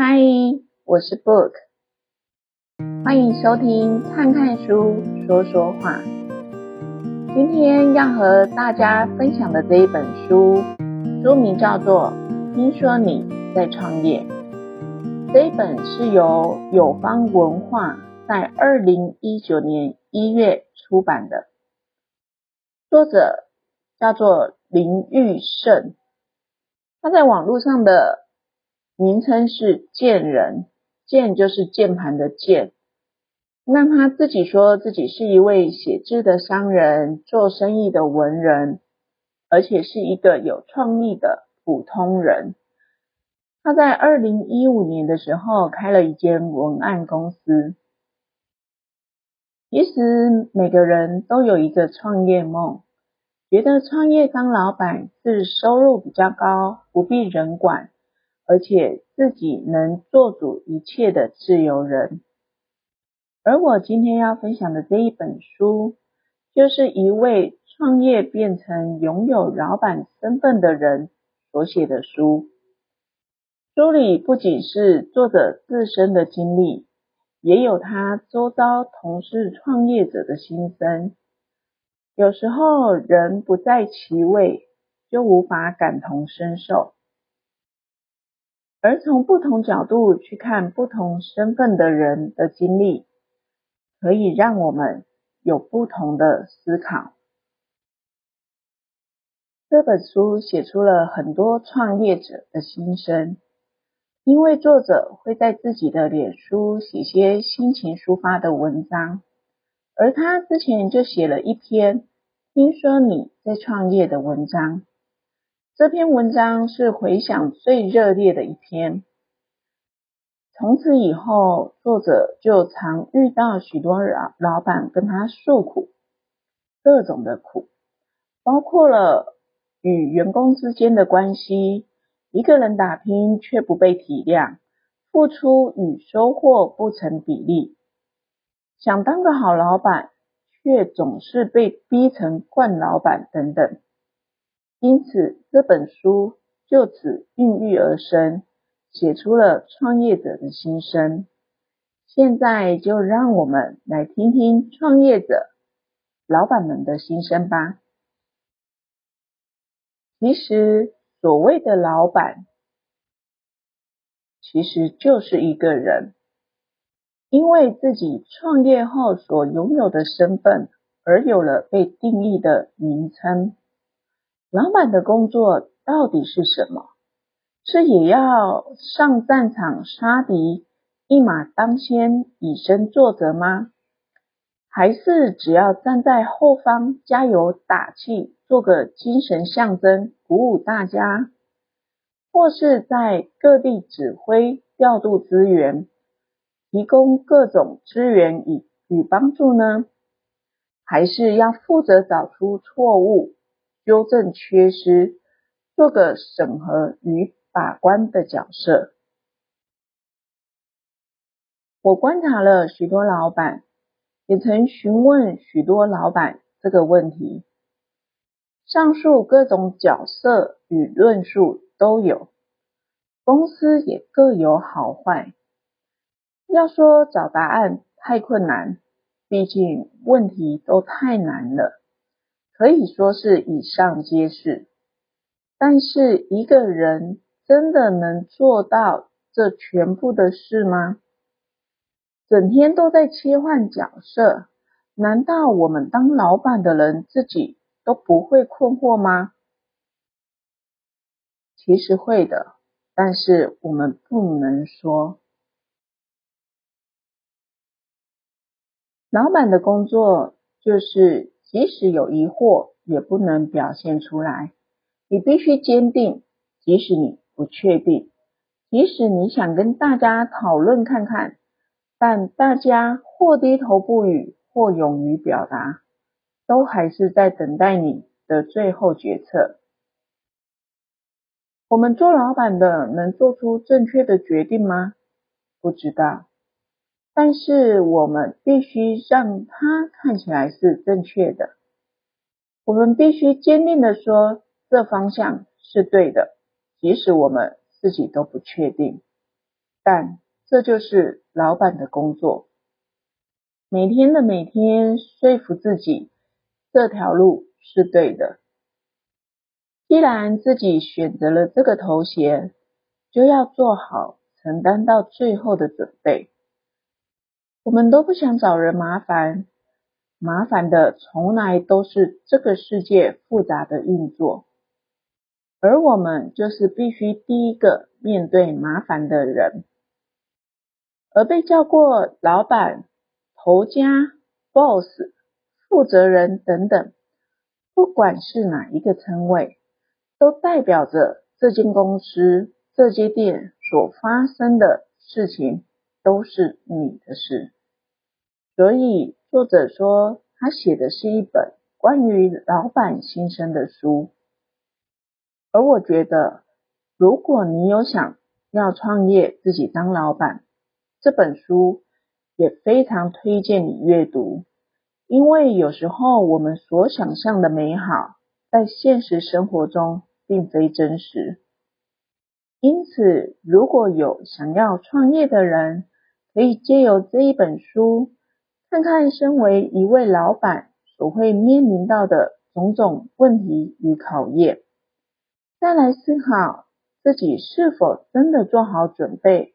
嗨，我是 Book，欢迎收听看看书说说话。今天要和大家分享的这一本书，书名叫做《听说你在创业》。这一本是由友方文化在二零一九年一月出版的，作者叫做林玉胜，他在网络上的。名称是键人，键就是键盘的键。那他自己说自己是一位写字的商人，做生意的文人，而且是一个有创意的普通人。他在二零一五年的时候开了一间文案公司。其实每个人都有一个创业梦，觉得创业当老板是收入比较高，不必人管。而且自己能做主一切的自由人，而我今天要分享的这一本书，就是一位创业变成拥有老板身份的人所写的书。书里不仅是作者自身的经历，也有他周遭同事创业者的心声。有时候人不在其位，就无法感同身受。而从不同角度去看不同身份的人的经历，可以让我们有不同的思考。这本书写出了很多创业者的心声，因为作者会在自己的脸书写些心情抒发的文章，而他之前就写了一篇听说你在创业的文章。这篇文章是回想最热烈的一篇。从此以后，作者就常遇到许多老老板跟他诉苦，各种的苦，包括了与员工之间的关系，一个人打拼却不被体谅，付出与收获不成比例，想当个好老板，却总是被逼成惯老板等等。因此，这本书就此孕育而生，写出了创业者的心声。现在就让我们来听听创业者、老板们的心声吧。其实，所谓的老板，其实就是一个人，因为自己创业后所拥有的身份，而有了被定义的名称。老板的工作到底是什么？是也要上战场杀敌，一马当先，以身作则吗？还是只要站在后方加油打气，做个精神象征，鼓舞大家？或是在各地指挥调度资源，提供各种资源与与帮助呢？还是要负责找出错误？纠正缺失，做个审核与把关的角色。我观察了许多老板，也曾询问许多老板这个问题。上述各种角色与论述都有，公司也各有好坏。要说找答案太困难，毕竟问题都太难了。可以说是以上皆是，但是一个人真的能做到这全部的事吗？整天都在切换角色，难道我们当老板的人自己都不会困惑吗？其实会的，但是我们不能说。老板的工作就是。即使有疑惑，也不能表现出来。你必须坚定，即使你不确定，即使你想跟大家讨论看看，但大家或低头不语，或勇于表达，都还是在等待你的最后决策。我们做老板的能做出正确的决定吗？不知道。但是我们必须让它看起来是正确的。我们必须坚定地说，这方向是对的，即使我们自己都不确定。但这就是老板的工作。每天的每天说服自己这条路是对的。既然自己选择了这个头衔，就要做好承担到最后的准备。我们都不想找人麻烦，麻烦的从来都是这个世界复杂的运作，而我们就是必须第一个面对麻烦的人，而被叫过老板、头家、boss、负责人等等，不管是哪一个称谓。都代表着这间公司、这间店所发生的事情都是你的事。所以作者说，他写的是一本关于老板心声的书。而我觉得，如果你有想要创业、自己当老板，这本书也非常推荐你阅读，因为有时候我们所想象的美好，在现实生活中，并非真实，因此，如果有想要创业的人，可以借由这一本书，看看身为一位老板所会面临到的种种问题与考验，再来思考自己是否真的做好准备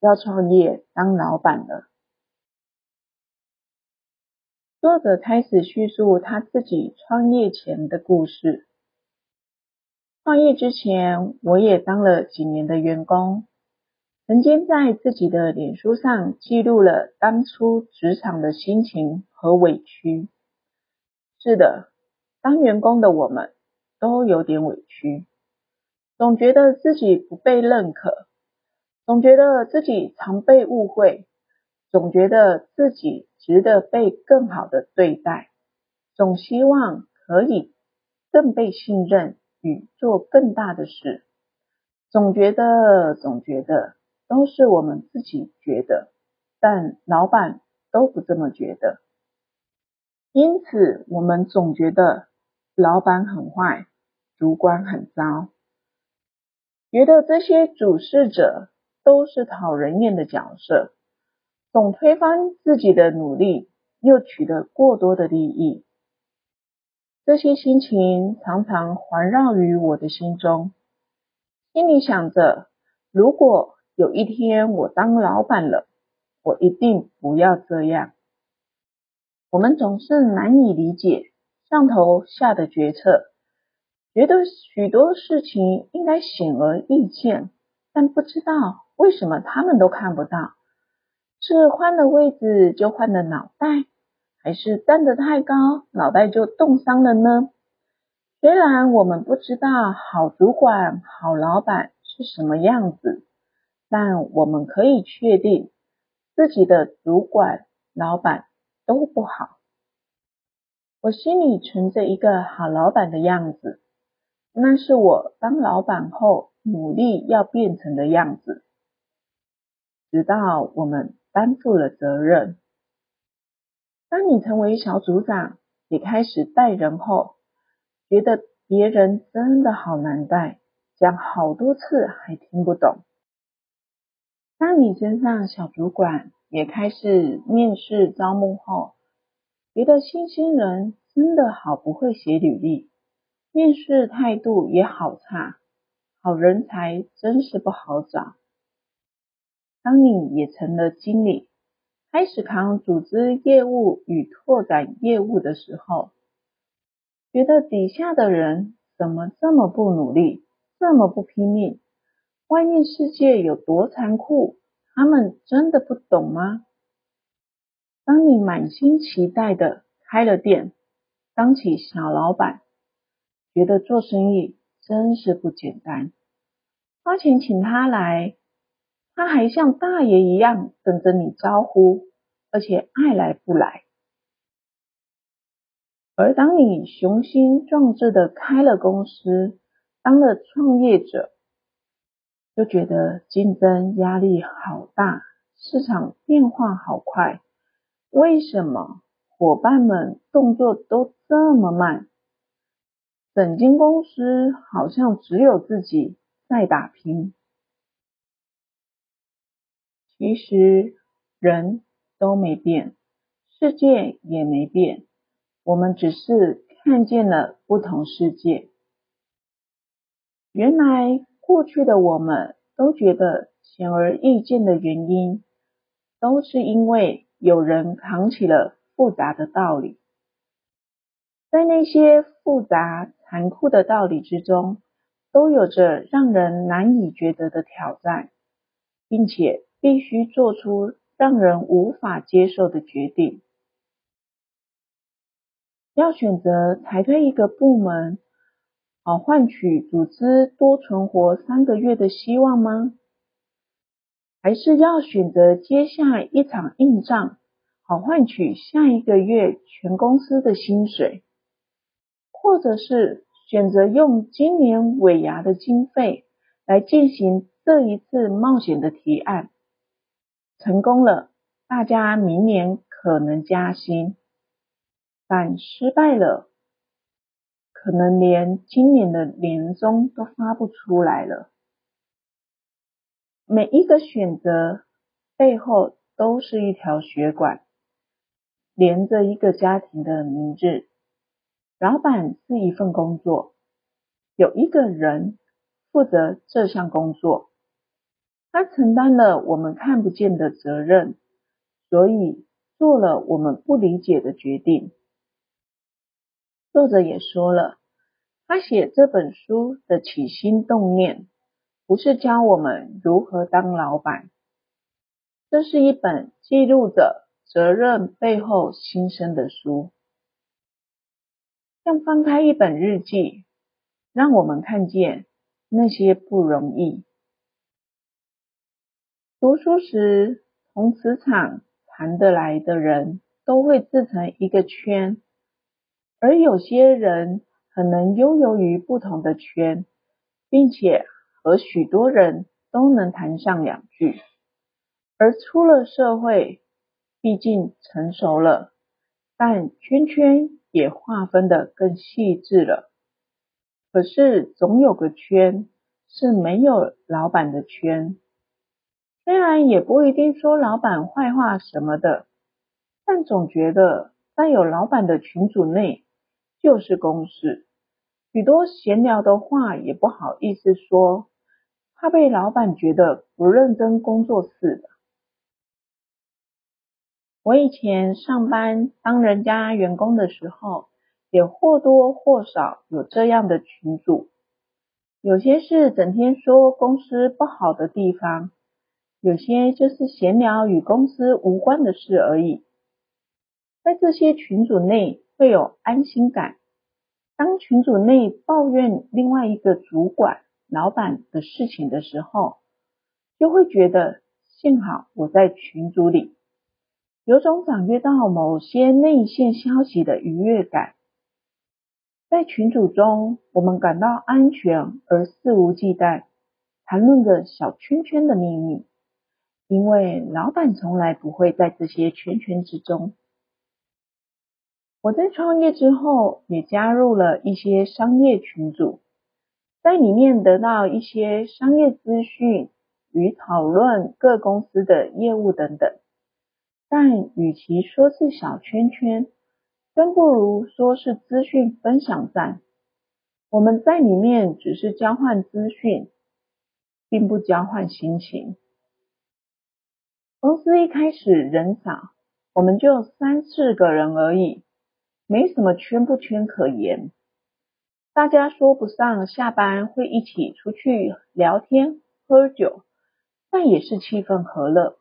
要创业当老板了。作者开始叙述他自己创业前的故事。创业之前，我也当了几年的员工，曾经在自己的脸书上记录了当初职场的心情和委屈。是的，当员工的我们都有点委屈，总觉得自己不被认可，总觉得自己常被误会，总觉得自己值得被更好的对待，总希望可以更被信任。与做更大的事，总觉得，总觉得都是我们自己觉得，但老板都不这么觉得。因此，我们总觉得老板很坏，主管很糟，觉得这些主事者都是讨人厌的角色，总推翻自己的努力，又取得过多的利益。这些心情常常环绕于我的心中，心里想着：如果有一天我当老板了，我一定不要这样。我们总是难以理解上头下的决策，觉得许多事情应该显而易见，但不知道为什么他们都看不到。是换了位置就换了脑袋？还是站得太高，脑袋就冻伤了呢？虽然我们不知道好主管、好老板是什么样子，但我们可以确定自己的主管、老板都不好。我心里存着一个好老板的样子，那是我当老板后努力要变成的样子。直到我们担负了责任。当你成为小组长，也开始带人后，觉得别人真的好难带，讲好多次还听不懂。当你升上小主管，也开始面试招募后，觉得新鲜人真的好不会写履历，面试态度也好差，好人才真是不好找。当你也成了经理，开始扛组织业务与拓展业务的时候，觉得底下的人怎么这么不努力，这么不拼命？外面世界有多残酷，他们真的不懂吗？当你满心期待的开了店，当起小老板，觉得做生意真是不简单，花钱请他来。他还像大爷一样等着你招呼，而且爱来不来。而当你雄心壮志的开了公司，当了创业者，就觉得竞争压力好大，市场变化好快。为什么伙伴们动作都这么慢？整间公司好像只有自己在打拼。其实人都没变，世界也没变，我们只是看见了不同世界。原来过去的我们都觉得显而易见的原因，都是因为有人扛起了复杂的道理。在那些复杂残酷的道理之中，都有着让人难以抉择的挑战，并且必须做出让人无法接受的决定。要选择裁退一个部门，好换取组织多存活三个月的希望吗？还是要选择接下一场硬仗，好换取下一个月全公司的薪水？或者是选择用今年尾牙的经费来进行这一次冒险的提案，成功了，大家明年可能加薪；但失败了，可能连今年的年终都发不出来了。每一个选择背后都是一条血管，连着一个家庭的名字。老板是一份工作，有一个人负责这项工作，他承担了我们看不见的责任，所以做了我们不理解的决定。作者也说了，他写这本书的起心动念，不是教我们如何当老板，这是一本记录着责任背后心声的书，像翻开一本日记，让我们看见那些不容易。读书时，从磁场谈得来的人都会自成一个圈。而有些人可能悠游于不同的圈，并且和许多人都能谈上两句。而出了社会，毕竟成熟了，但圈圈也划分得更细致了。可是总有个圈是没有老板的圈，虽然也不一定说老板坏话什么的，但总觉得在有老板的群组内。就是公事，许多闲聊的话也不好意思说，怕被老板觉得不认真工作似的。我以前上班当人家员工的时候，也或多或少有这样的群主，有些是整天说公司不好的地方，有些就是闲聊与公司无关的事而已。在这些群组内，会有安心感。当群组内抱怨另外一个主管、老板的事情的时候，就会觉得幸好我在群组里，有种掌握到某些内线消息的愉悦感。在群组中，我们感到安全而肆无忌惮，谈论着小圈圈的秘密，因为老板从来不会在这些圈圈之中。我在创业之后，也加入了一些商业群组，在里面得到一些商业资讯与讨论各公司的业务等等。但与其说是小圈圈，更不如说是资讯分享站。我们在里面只是交换资讯，并不交换心情。公司一开始人少，我们就三四个人而已。没什么圈不圈可言，大家说不上下班会一起出去聊天喝酒，但也是气氛和乐。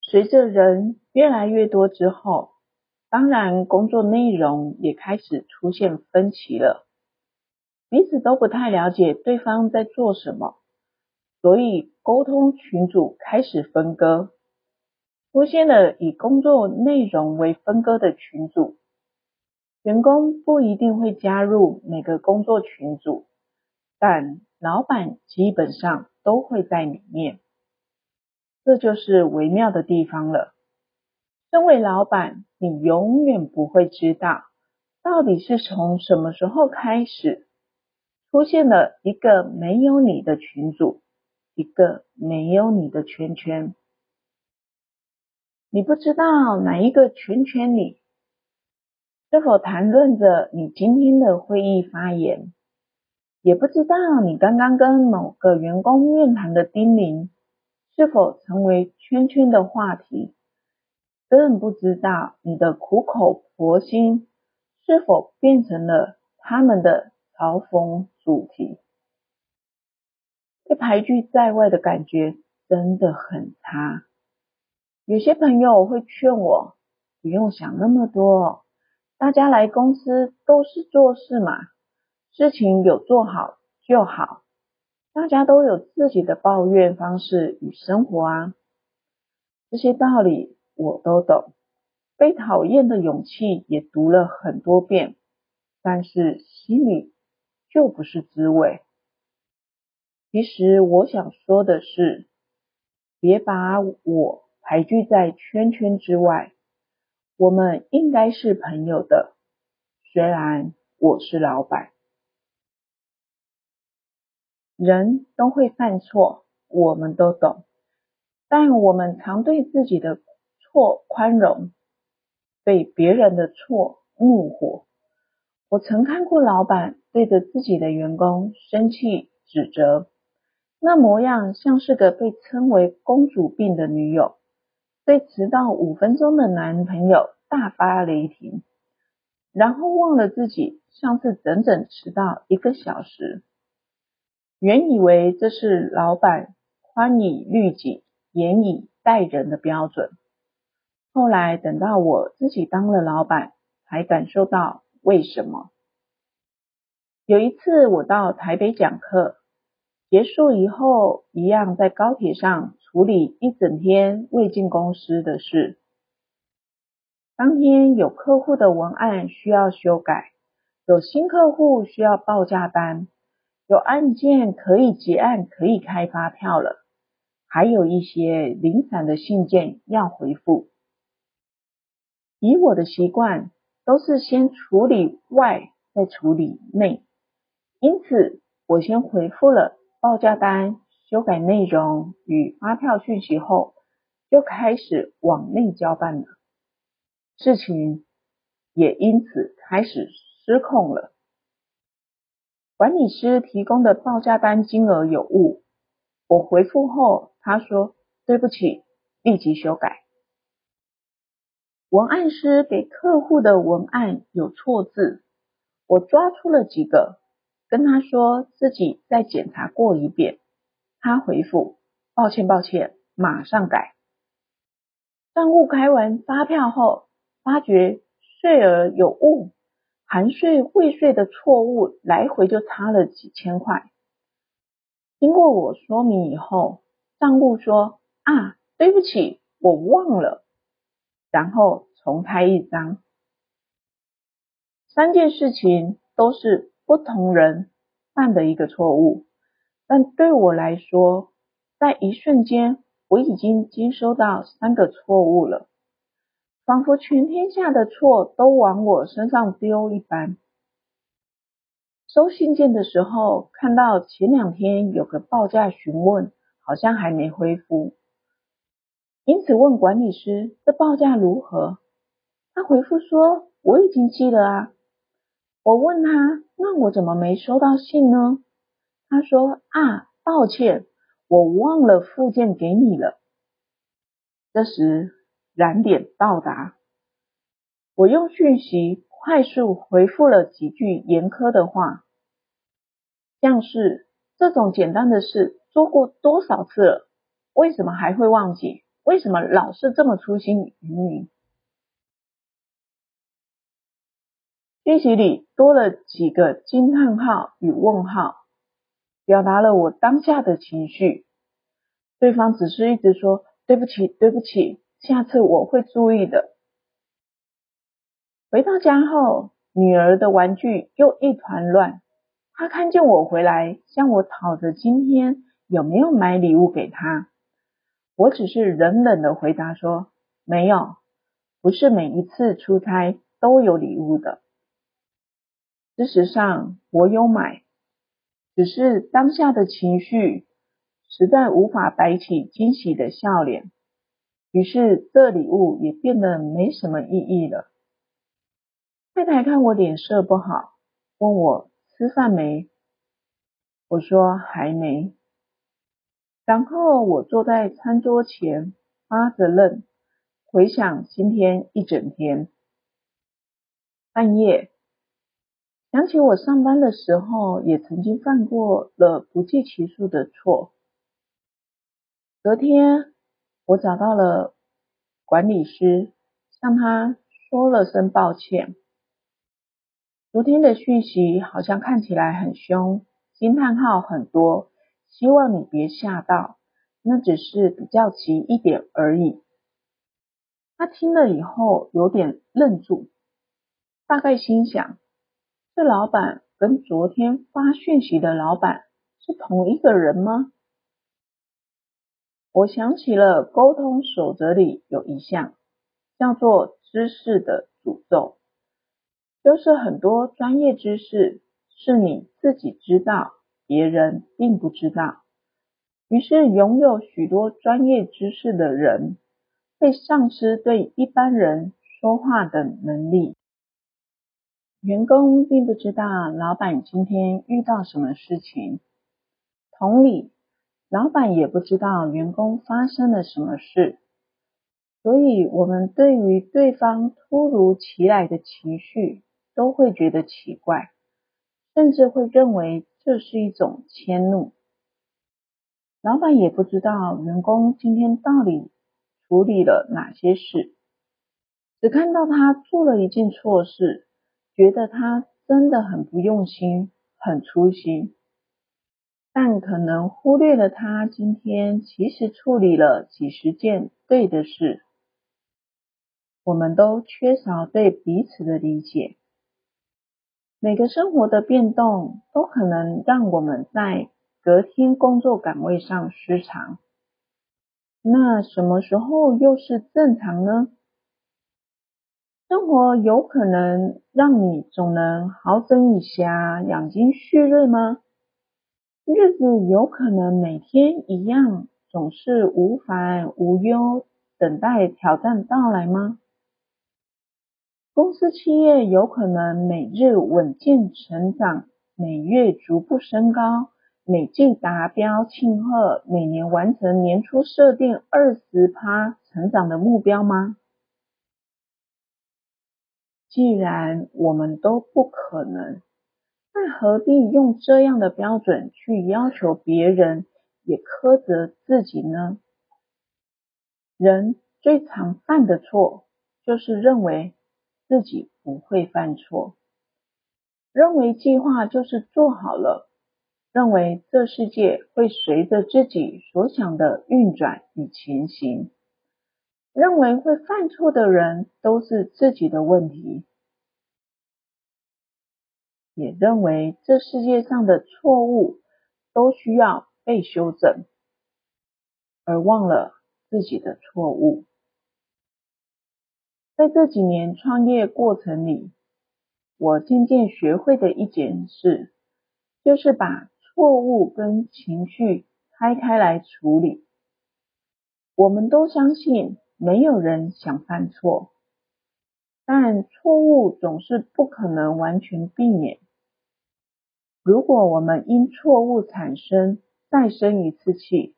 随着人越来越多之后，当然工作内容也开始出现分歧了，彼此都不太了解对方在做什么，所以沟通群组开始分割。出现了以工作内容为分割的群组，员工不一定会加入每个工作群组，但老板基本上都会在里面。这就是微妙的地方了。身为老板，你永远不会知道，到底是从什么时候开始，出现了一个没有你的群组，一个没有你的圈圈。你不知道哪一个圈圈里是否谈论着你今天的会议发言，也不知道你刚刚跟某个员工面谈的叮咛是否成为圈圈的话题，更不知道你的苦口婆心是否变成了他们的嘲讽主题。被排拒在外的感觉真的很差。有些朋友会劝我不用想那么多，大家来公司都是做事嘛，事情有做好就好。大家都有自己的抱怨方式与生活啊，这些道理我都懂。被讨厌的勇气也读了很多遍，但是心里就不是滋味。其实我想说的是，别把我排拒在圈圈之外，我们应该是朋友的。虽然我是老板，人都会犯错，我们都懂，但我们常对自己的错宽容，对别人的错怒火。我曾看过老板对着自己的员工生气指责。那模样像是个被称为公主病的女友，对迟到五分钟的男朋友大发雷霆，然后忘了自己上次整整迟到一个小时。原以为这是老板宽以律己、严以待人的标准，后来等到我自己当了老板，才感受到为什么。有一次我到台北讲课。结束以后，一样在高铁上处理一整天未进公司的事。当天有客户的文案需要修改，有新客户需要报价单，有案件可以结案、可以开发票了，还有一些零散的信件要回复。以我的习惯，都是先处理外，再处理内，因此我先回复了。报价单修改内容与发票讯息后，就开始往内交办了。事情也因此开始失控了。管理师提供的报价单金额有误，我回复后，他说对不起，立即修改。文案师给客户的文案有错字，我抓出了几个。跟他说自己再检查过一遍，他回复抱歉抱歉，马上改。账户开完发票后，发觉税额有误，含税汇税的错误来回就差了几千块。经过我说明以后，账户说啊，对不起，我忘了，然后重开一张。三件事情都是。不同人犯的一个错误，但对我来说，在一瞬间，我已经接收到三个错误了，仿佛全天下的错都往我身上丢一般。收信件的时候，看到前两天有个报价询问，好像还没恢复，因此问管理师这报价如何？他回复说我已经寄了啊。我问他，那我怎么没收到信呢？他说啊，抱歉，我忘了附件给你了。这时燃点到达，我用讯息快速回复了几句严苛的话，像是这种简单的事做过多少次了，为什么还会忘记？为什么老是这么粗心于你？讯息里多了几个惊叹号与问号，表达了我当下的情绪。对方只是一直说对不起，对不起，下次我会注意的。回到家后，女儿的玩具又一团乱。她看见我回来，向我讨着今天有没有买礼物给她。我只是冷冷的回答说没有，不是每一次出差都有礼物的。事实上，我有买，只是当下的情绪实在无法摆起惊喜的笑脸，于是这礼物也变得没什么意义了。太太看我脸色不好，问我吃饭没？我说还没。然后我坐在餐桌前发着愣，回想今天一整天。半夜，想起我上班的时候也曾经犯过了不计其数的错。隔天，我找到了管理师，向他说了声抱歉。昨天的讯息好像看起来很凶，惊叹号很多，希望你别吓到，那只是比较急一点而已。他听了以后有点愣住，大概心想：这老板跟昨天发讯息的老板是同一个人吗？我想起了沟通守则里有一项，叫做知识的诅咒。就是很多专业知识是你自己知道，别人并不知道。于是拥有许多专业知识的人会丧失对一般人说话的能力。员工并不知道老板今天遇到什么事情，同理，老板也不知道员工发生了什么事。所以，我们对于对方突如其来的情绪，都会觉得奇怪，甚至会认为这是一种迁怒。老板也不知道员工今天到底处理了哪些事，只看到他做了一件错事，觉得他真的很不用心，很粗心，但可能忽略了他今天其实处理了几十件对的事。我们都缺少对彼此的理解。每个生活的变动都可能让我们在隔天工作岗位上失常。那什么时候又是正常呢？生活有可能让你总能好整以暇、养精蓄锐吗？日子有可能每天一样，总是无烦无忧，等待挑战到来吗？公司企业有可能每日稳健成长，每月逐步升高，每季达标庆贺，每年完成年初设定二十趴成长的目标吗？既然我们都不可能，那何必用这样的标准去要求别人，也苛责自己呢？人最常犯的错，就是认为。自己不会犯错，认为计划就是做好了，认为这世界会随着自己所想的运转与前行，认为会犯错的人都是自己的问题，也认为这世界上的错误都需要被修正，而忘了自己的错误。在这几年创业过程里，我渐渐学会的一件事，就是把错误跟情绪拆开来处理。我们都相信没有人想犯错，但错误总是不可能完全避免。如果我们因错误产生再生一次气，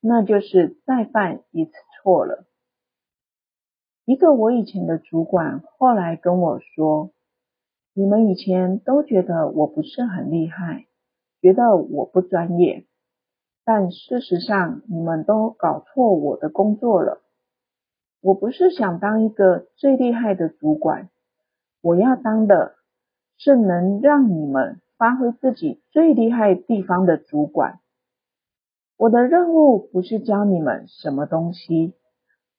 那就是再犯一次错了。一个我以前的主管后来跟我说：“你们以前都觉得我不是很厉害，觉得我不专业，但事实上你们都搞错我的工作了。我不是想当一个最厉害的主管，我要当的是能让你们发挥自己最厉害地方的主管。我的任务不是教你们什么东西，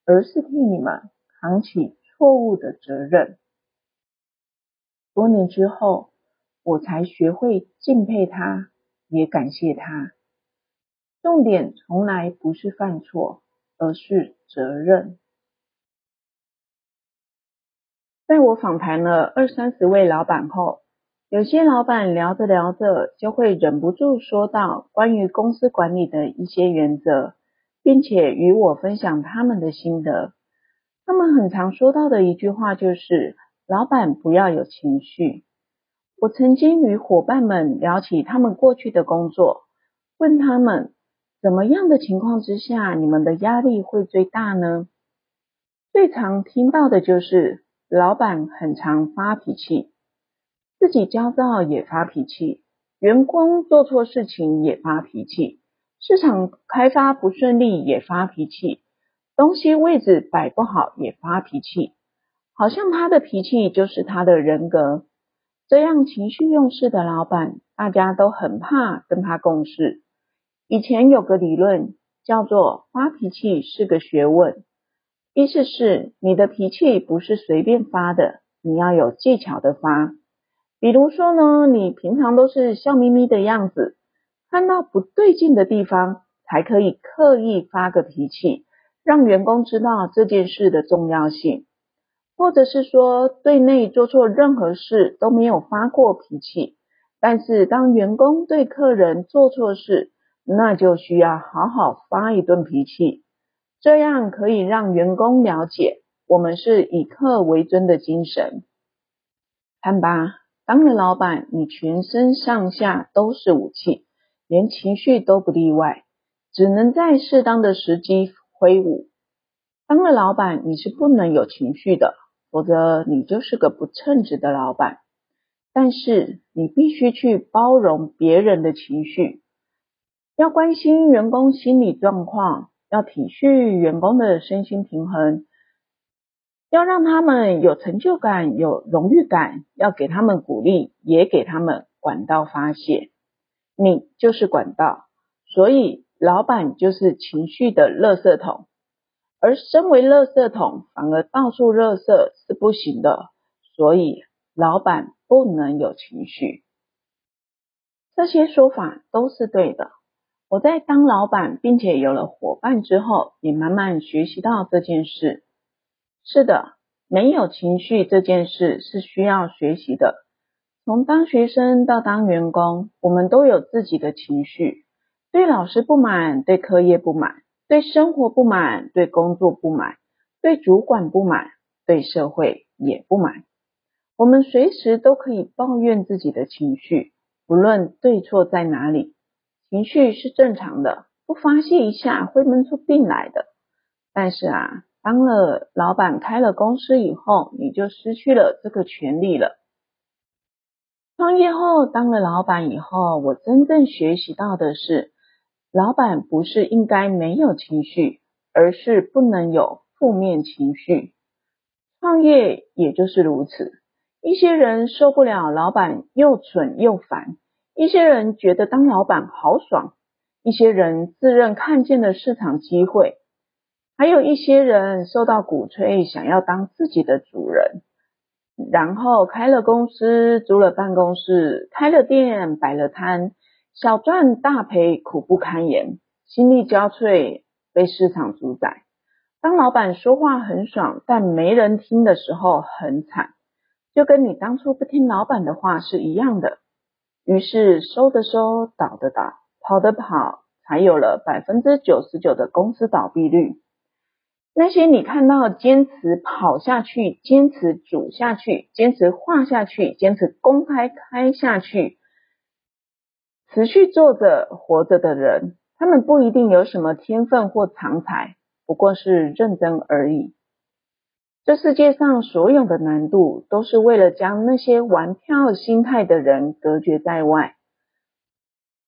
而是替你们。”扛起错误的责任。多年之后，我才学会敬佩他，也感谢他。重点从来不是犯错，而是责任。在我访谈了二三十位老板后，有些老板聊着聊着就会忍不住说到关于公司管理的一些原则，并且与我分享他们的心得。他们很常说到的一句话就是：“老板不要有情绪。”我曾经与伙伴们聊起他们过去的工作，问他们：“怎么样的情况之下，你们的压力会最大呢？”最常听到的就是老板很常发脾气，自己焦躁也发脾气，员工做错事情也发脾气，市场开发不顺利也发脾气。东西位置摆不好也发脾气，好像他的脾气就是他的人格。这样情绪用事的老板，大家都很怕跟他共事。以前有个理论叫做“发脾气是个学问”，意思是你的脾气不是随便发的，你要有技巧的发。比如说呢，你平常都是笑眯眯的样子，看到不对劲的地方，才可以刻意发个脾气。让员工知道这件事的重要性，或者是说对内做错任何事都没有发过脾气，但是当员工对客人做错事，那就需要好好发一顿脾气，这样可以让员工了解我们是以客为尊的精神。看吧，当了老板，你全身上下都是武器，连情绪都不例外，只能在适当的时机。挥舞。当了老板，你是不能有情绪的，否则你就是个不称职的老板。但是你必须去包容别人的情绪，要关心员工心理状况，要体恤员工的身心平衡，要让他们有成就感、有荣誉感，要给他们鼓励，也给他们管道发泄。你就是管道，所以。老板就是情绪的垃圾桶，而身为垃圾桶，反而到处垃圾是不行的。所以，老板不能有情绪。这些说法都是对的。我在当老板，并且有了伙伴之后，也慢慢学习到这件事。是的，没有情绪这件事是需要学习的。从当学生到当员工，我们都有自己的情绪。对老师不满，对课业不满，对生活不满，对工作不满，对主管不满，对社会也不满。我们随时都可以抱怨自己的情绪，不论对错在哪里，情绪是正常的，不发泄一下会闷出病来的。但是啊，当了老板，开了公司以后，你就失去了这个权利了。创业后，当了老板以后，我真正学习到的是。老板不是应该没有情绪，而是不能有负面情绪。创业也就是如此，一些人受不了老板又蠢又烦，一些人觉得当老板好爽，一些人自认看见了市场机会，还有一些人受到鼓吹，想要当自己的主人，然后开了公司，租了办公室，开了店，摆了摊。小赚大赔，苦不堪言，心力交瘁，被市场主宰。当老板说话很爽，但没人听的时候很惨，就跟你当初不听老板的话是一样的。于是收的收，倒的倒，跑的跑，才有了百分之九十九的公司倒闭率。那些你看到坚持跑下去、坚持煮下去、坚持画下去、坚持公开开下去。持续做着活着的人，他们不一定有什么天分或长才，不过是认真而已。这世界上所有的难度，都是为了将那些玩票心态的人隔绝在外。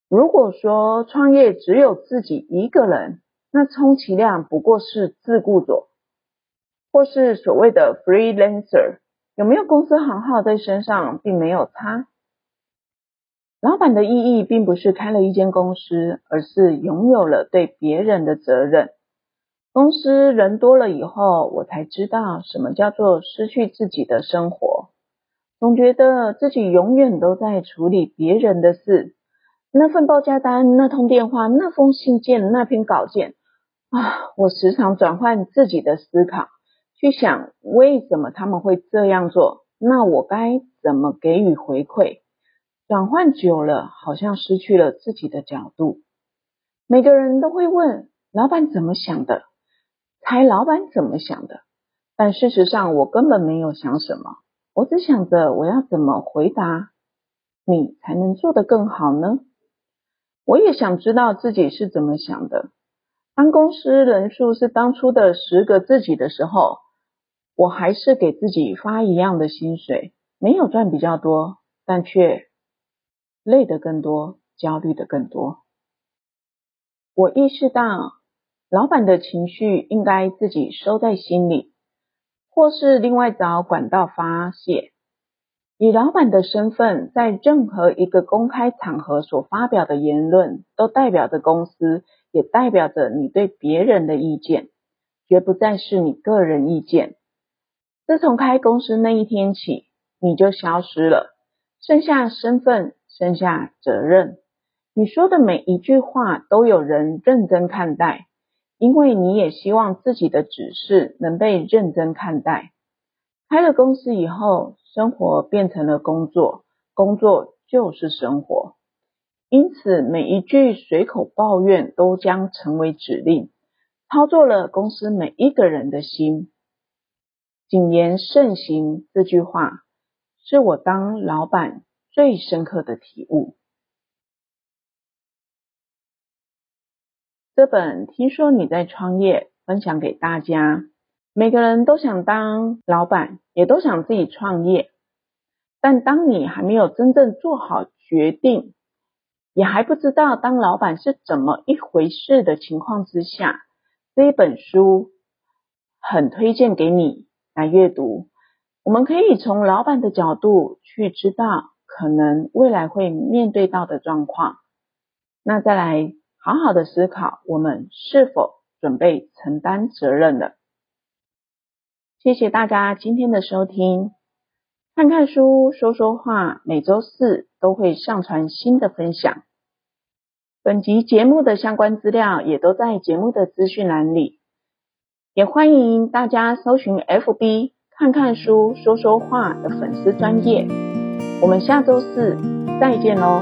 如果说创业只有自己一个人，那充其量不过是自雇者，或是所谓的 freelancer，有没有公司行号在身上，并没有差。老板的意义并不是开了一间公司，而是拥有了对别人的责任。公司人多了以后，我才知道什么叫做失去自己的生活。总觉得自己永远都在处理别人的事，那份报价单、那通电话、那封信件、那篇稿件啊，我时常转换自己的思考，去想为什么他们会这样做，那我该怎么给予回馈？转换久了，好像失去了自己的角度。每个人都会问老板怎么想的，猜老板怎么想的。但事实上，我根本没有想什么，我只想着我要怎么回答你才能做得更好呢？我也想知道自己是怎么想的。当公司人数是当初的十个自己的时候，我还是给自己发一样的薪水，没有赚比较多，但却累得更多，焦虑的更多。我意识到，老板的情绪应该自己收在心里，或是另外找管道发泄。以老板的身份，在任何一个公开场合所发表的言论，都代表着公司，也代表着你对别人的意见，绝不再是你个人意见。自从开公司那一天起，你就消失了，剩下身份，剩下责任。你说的每一句话都有人认真看待，因为你也希望自己的指示能被认真看待。开了公司以后，生活变成了工作，工作就是生活。因此，每一句随口抱怨都将成为指令，操作了公司每一个人的心。谨言慎行这句话，是我当老板最深刻的体悟。这本听说你在创业，分享给大家。每个人都想当老板，也都想自己创业。但当你还没有真正做好决定，也还不知道当老板是怎么一回事的情况之下，这一本书很推荐给你来阅读。我们可以从老板的角度去知道可能未来会面对到的状况，那再来好好的思考，我们是否准备承担责任了。谢谢大家今天的收听，看看书说说话，每周四都会上传新的分享。本集节目的相关资料也都在节目的资讯栏里，也欢迎大家搜寻 FB 看看书说说话的粉丝专页。我们下周四再见喽！